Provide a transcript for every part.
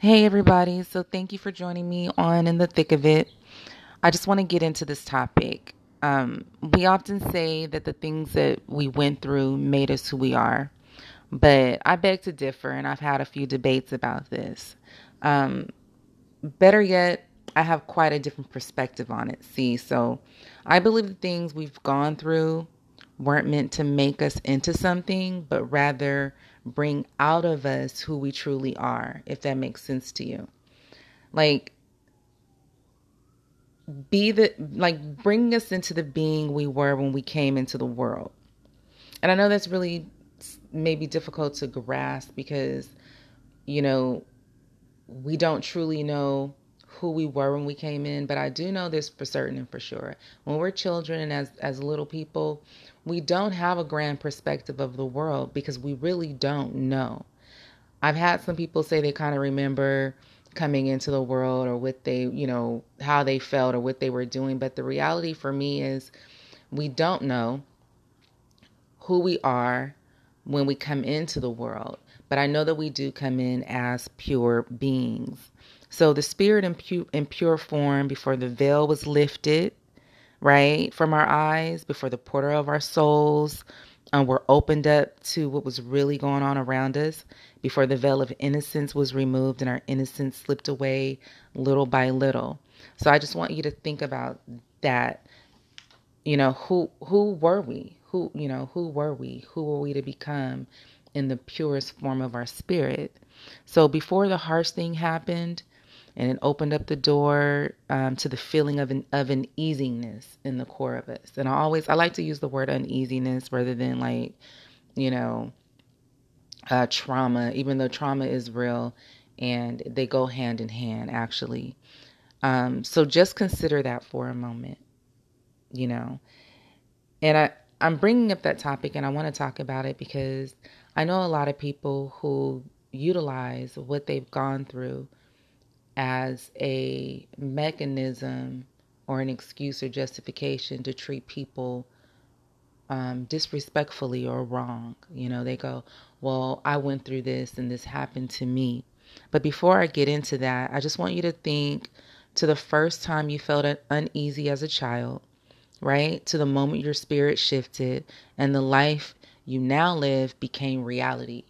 Hey, everybody. So, thank you for joining me on In the Thick of It. I just want to get into this topic. Um, we often say that the things that we went through made us who we are, but I beg to differ, and I've had a few debates about this. Um, better yet, I have quite a different perspective on it. See, so I believe the things we've gone through weren't meant to make us into something, but rather bring out of us who we truly are, if that makes sense to you. Like, be the, like, bring us into the being we were when we came into the world. And I know that's really maybe difficult to grasp because, you know, we don't truly know who we were when we came in, but I do know this for certain and for sure. When we're children and as as little people, we don't have a grand perspective of the world because we really don't know. I've had some people say they kind of remember coming into the world or what they, you know, how they felt or what they were doing, but the reality for me is we don't know who we are when we come into the world. But I know that we do come in as pure beings. So the spirit in, in pure form before the veil was lifted right, from our eyes, before the portal of our souls um, were opened up to what was really going on around us, before the veil of innocence was removed and our innocence slipped away little by little. So I just want you to think about that. You know, who who were we? Who, you know, who were we? Who were we to become in the purest form of our spirit? So before the harsh thing happened, and it opened up the door um, to the feeling of an of an easiness in the core of us. And I always I like to use the word uneasiness rather than like, you know, uh, trauma, even though trauma is real and they go hand in hand actually. Um, so just consider that for a moment, you know. And I I'm bringing up that topic and I want to talk about it because I know a lot of people who utilize what they've gone through as a mechanism or an excuse or justification to treat people um, disrespectfully or wrong. You know, they go, Well, I went through this and this happened to me. But before I get into that, I just want you to think to the first time you felt uneasy as a child, right? To the moment your spirit shifted and the life you now live became reality.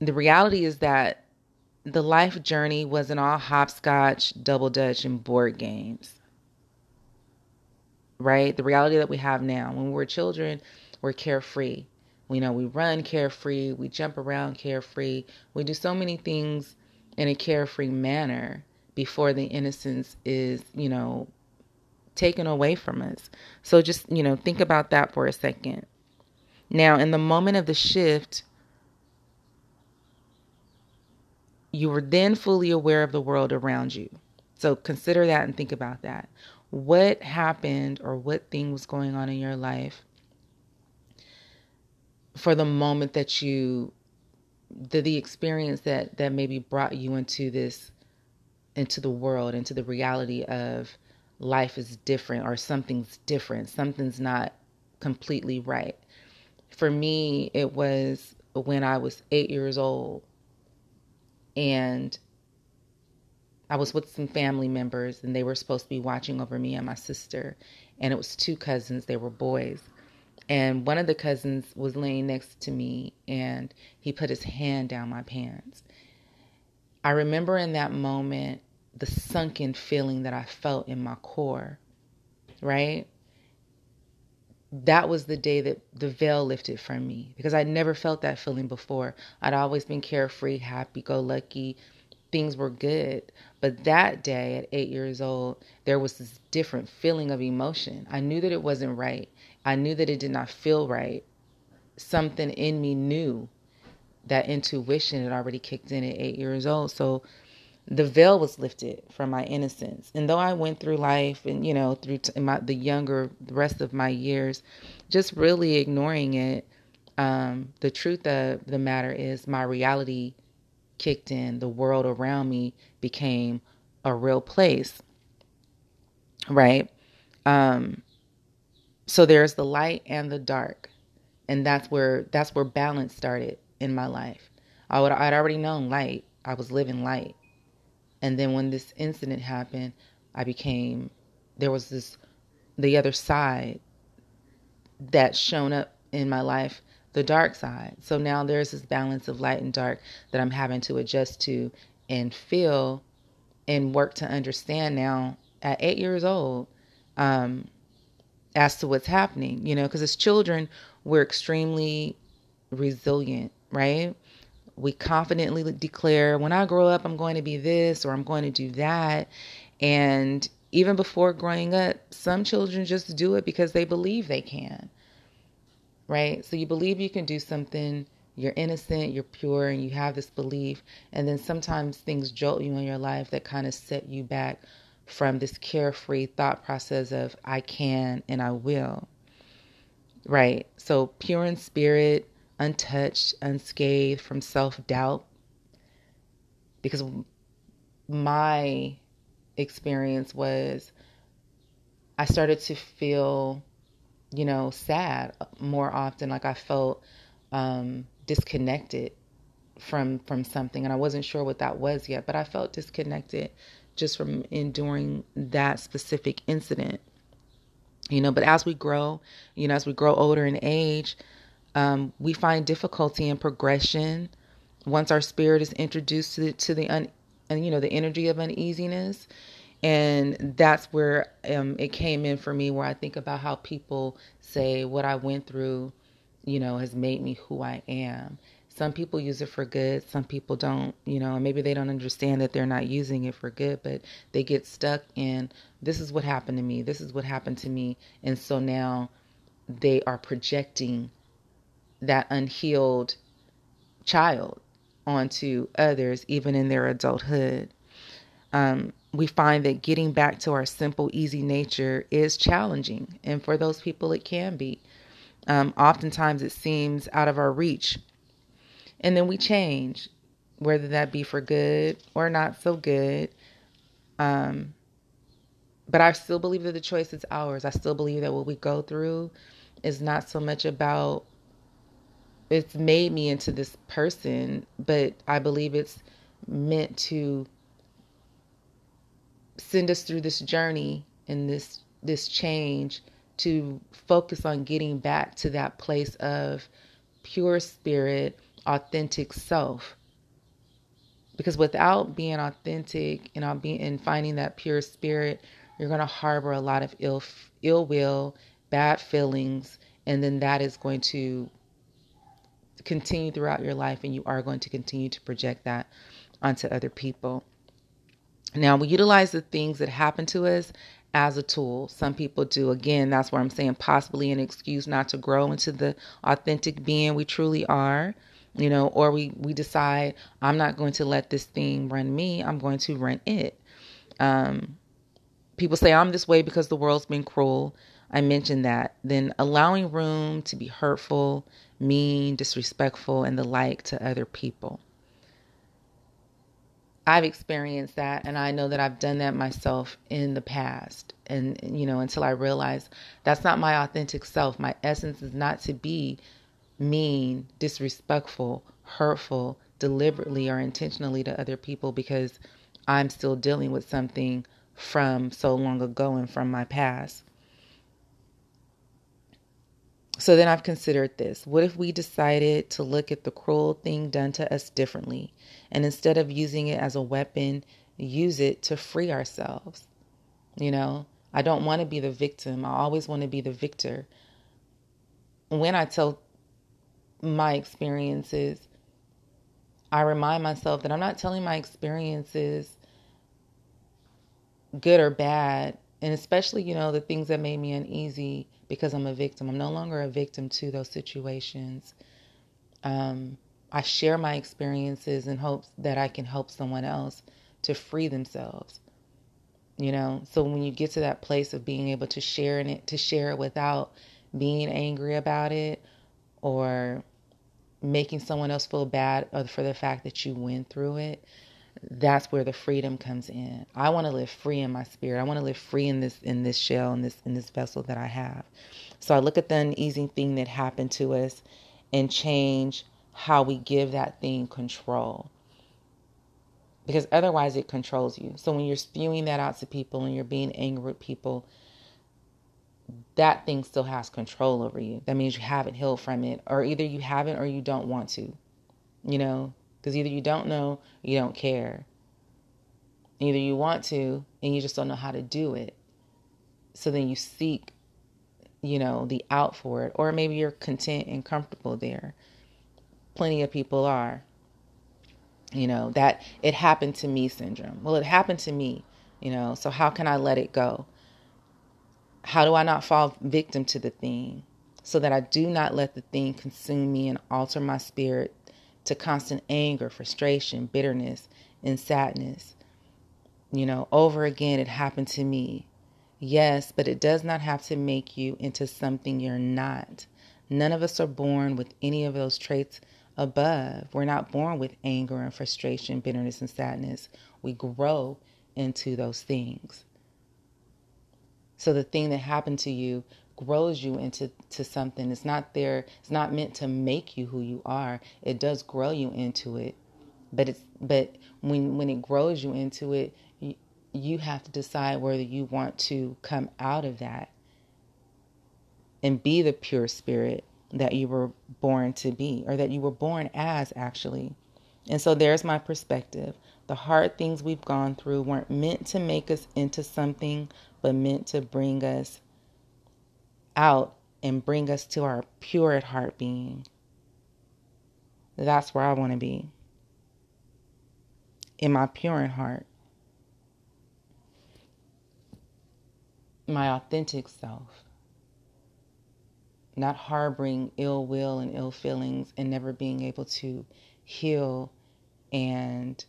The reality is that the life journey wasn't all hopscotch, double dutch, and board games. Right? The reality that we have now, when we're children, we're carefree. We know we run carefree, we jump around carefree, we do so many things in a carefree manner before the innocence is, you know, taken away from us. So just, you know, think about that for a second. Now, in the moment of the shift, you were then fully aware of the world around you. So consider that and think about that. What happened or what thing was going on in your life for the moment that you the, the experience that that maybe brought you into this into the world into the reality of life is different or something's different something's not completely right for me it was when i was 8 years old and I was with some family members and they were supposed to be watching over me and my sister. And it was two cousins, they were boys. And one of the cousins was laying next to me and he put his hand down my pants. I remember in that moment the sunken feeling that I felt in my core, right? That was the day that the veil lifted from me because I'd never felt that feeling before. I'd always been carefree, happy go lucky. Things were good. But that day at eight years old, there was this different feeling of emotion. I knew that it wasn't right. I knew that it did not feel right. Something in me knew that intuition had already kicked in at eight years old. So the veil was lifted from my innocence. And though I went through life and, you know, through t- my, the younger, the rest of my years, just really ignoring it, um, the truth of the matter is my reality kicked in. The world around me became a real place. Right? Um, so there's the light and the dark. And that's where that's where balance started in my life. I would I'd already known light. I was living light. And then when this incident happened, I became there was this the other side that shown up in my life, the dark side. So now there's this balance of light and dark that I'm having to adjust to and feel and work to understand now at eight years old um, as to what's happening, you know, because as children, we're extremely resilient, right? We confidently declare, when I grow up, I'm going to be this or I'm going to do that. And even before growing up, some children just do it because they believe they can, right? So you believe you can do something, you're innocent, you're pure, and you have this belief. And then sometimes things jolt you in your life that kind of set you back from this carefree thought process of I can and I will. Right? So pure in spirit, untouched, unscathed from self doubt. Because my experience was I started to feel, you know, sad more often. Like I felt um, disconnected from from something, and I wasn't sure what that was yet. But I felt disconnected just from enduring that specific incident. You know, but as we grow, you know, as we grow older in age, um, we find difficulty in progression once our spirit is introduced to the, to the un, and you know the energy of uneasiness. And that's where um, it came in for me where i think about how people say what i went through you know has made me who i am. Some people use it for good, some people don't, you know, and maybe they don't understand that they're not using it for good, but they get stuck in this is what happened to me, this is what happened to me. And so now they are projecting that unhealed child onto others, even in their adulthood. Um, we find that getting back to our simple, easy nature is challenging. And for those people, it can be. Um, oftentimes, it seems out of our reach and then we change, whether that be for good or not so good. Um, but I still believe that the choice is ours. I still believe that what we go through is not so much about it's made me into this person, but I believe it's meant to send us through this journey and this this change to focus on getting back to that place of pure spirit authentic self. Because without being authentic and being and finding that pure spirit, you're going to harbor a lot of ill ill will, bad feelings, and then that is going to continue throughout your life and you are going to continue to project that onto other people. Now, we utilize the things that happen to us as a tool. Some people do. Again, that's where I'm saying possibly an excuse not to grow into the authentic being we truly are you know, or we we decide I'm not going to let this thing run me. I'm going to run it. Um, people say I'm this way because the world's been cruel. I mentioned that. Then allowing room to be hurtful, mean, disrespectful, and the like to other people. I've experienced that, and I know that I've done that myself in the past. And, you know, until I realized that's not my authentic self. My essence is not to be mean, disrespectful, hurtful, deliberately or intentionally to other people because I'm still dealing with something from so long ago and from my past. So then I've considered this. What if we decided to look at the cruel thing done to us differently and instead of using it as a weapon, use it to free ourselves? You know, I don't want to be the victim. I always want to be the victor. When I tell my experiences, I remind myself that I'm not telling my experiences good or bad, and especially, you know, the things that made me uneasy because I'm a victim. I'm no longer a victim to those situations. Um, I share my experiences in hopes that I can help someone else to free themselves. You know, so when you get to that place of being able to share in it, to share it without being angry about it or making someone else feel bad for the fact that you went through it, that's where the freedom comes in. I want to live free in my spirit. I want to live free in this in this shell in this in this vessel that I have. So I look at the uneasy thing that happened to us and change how we give that thing control. Because otherwise it controls you. So when you're spewing that out to people and you're being angry with people, that thing still has control over you. That means you haven't healed from it, or either you haven't or you don't want to. You know, because either you don't know you don't care. Either you want to and you just don't know how to do it. So then you seek, you know, the out for it. Or maybe you're content and comfortable there. Plenty of people are. You know, that it happened to me syndrome. Well, it happened to me, you know, so how can I let it go? How do I not fall victim to the thing so that I do not let the thing consume me and alter my spirit to constant anger, frustration, bitterness, and sadness. You know, over again, it happened to me. Yes, but it does not have to make you into something you're not. None of us are born with any of those traits above. We're not born with anger and frustration, bitterness, and sadness. We grow into those things. So the thing that happened to you grows you into to something. It's not there. It's not meant to make you who you are. It does grow you into it, but it's but when when it grows you into it, you, you have to decide whether you want to come out of that and be the pure spirit that you were born to be, or that you were born as actually. And so there's my perspective. The hard things we've gone through weren't meant to make us into something, but meant to bring us out and bring us to our pure at heart being. That's where I want to be. In my pure at heart. My authentic self. Not harboring ill will and ill feelings and never being able to heal and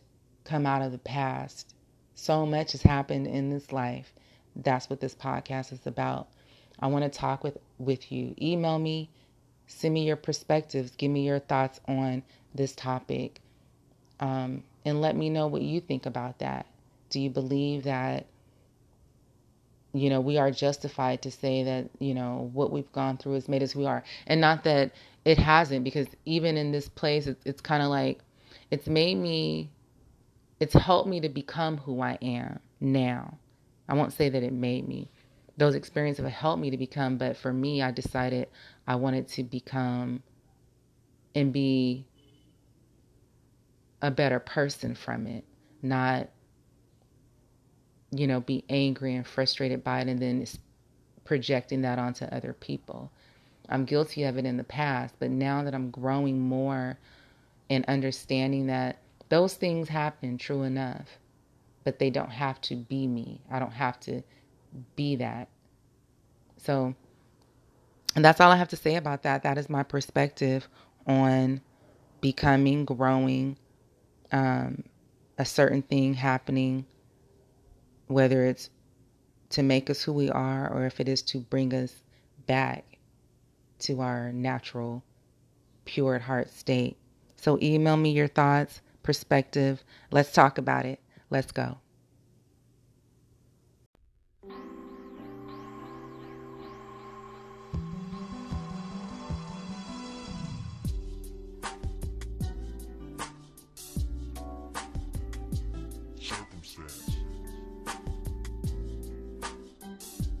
come out of the past. So much has happened in this life. That's what this podcast is about. I want to talk with, with you. Email me, send me your perspectives, give me your thoughts on this topic, um, and let me know what you think about that. Do you believe that, you know, we are justified to say that, you know, what we've gone through has made us who we are? And not that it hasn't, because even in this place, it's, it's kind of like, it's made me, it's helped me to become who I am now. I won't say that it made me those experiences have helped me to become. But for me, I decided I wanted to become and be a better person from it, not, you know, be angry and frustrated by it and then projecting that onto other people. I'm guilty of it in the past, but now that I'm growing more and understanding that those things happen, true enough, but they don't have to be me. I don't have to be that. So, and that's all I have to say about that. That is my perspective on becoming, growing, um, a certain thing happening, whether it's to make us who we are or if it is to bring us back to our natural, pure at heart state. So, email me your thoughts, perspective. Let's talk about it. Let's go.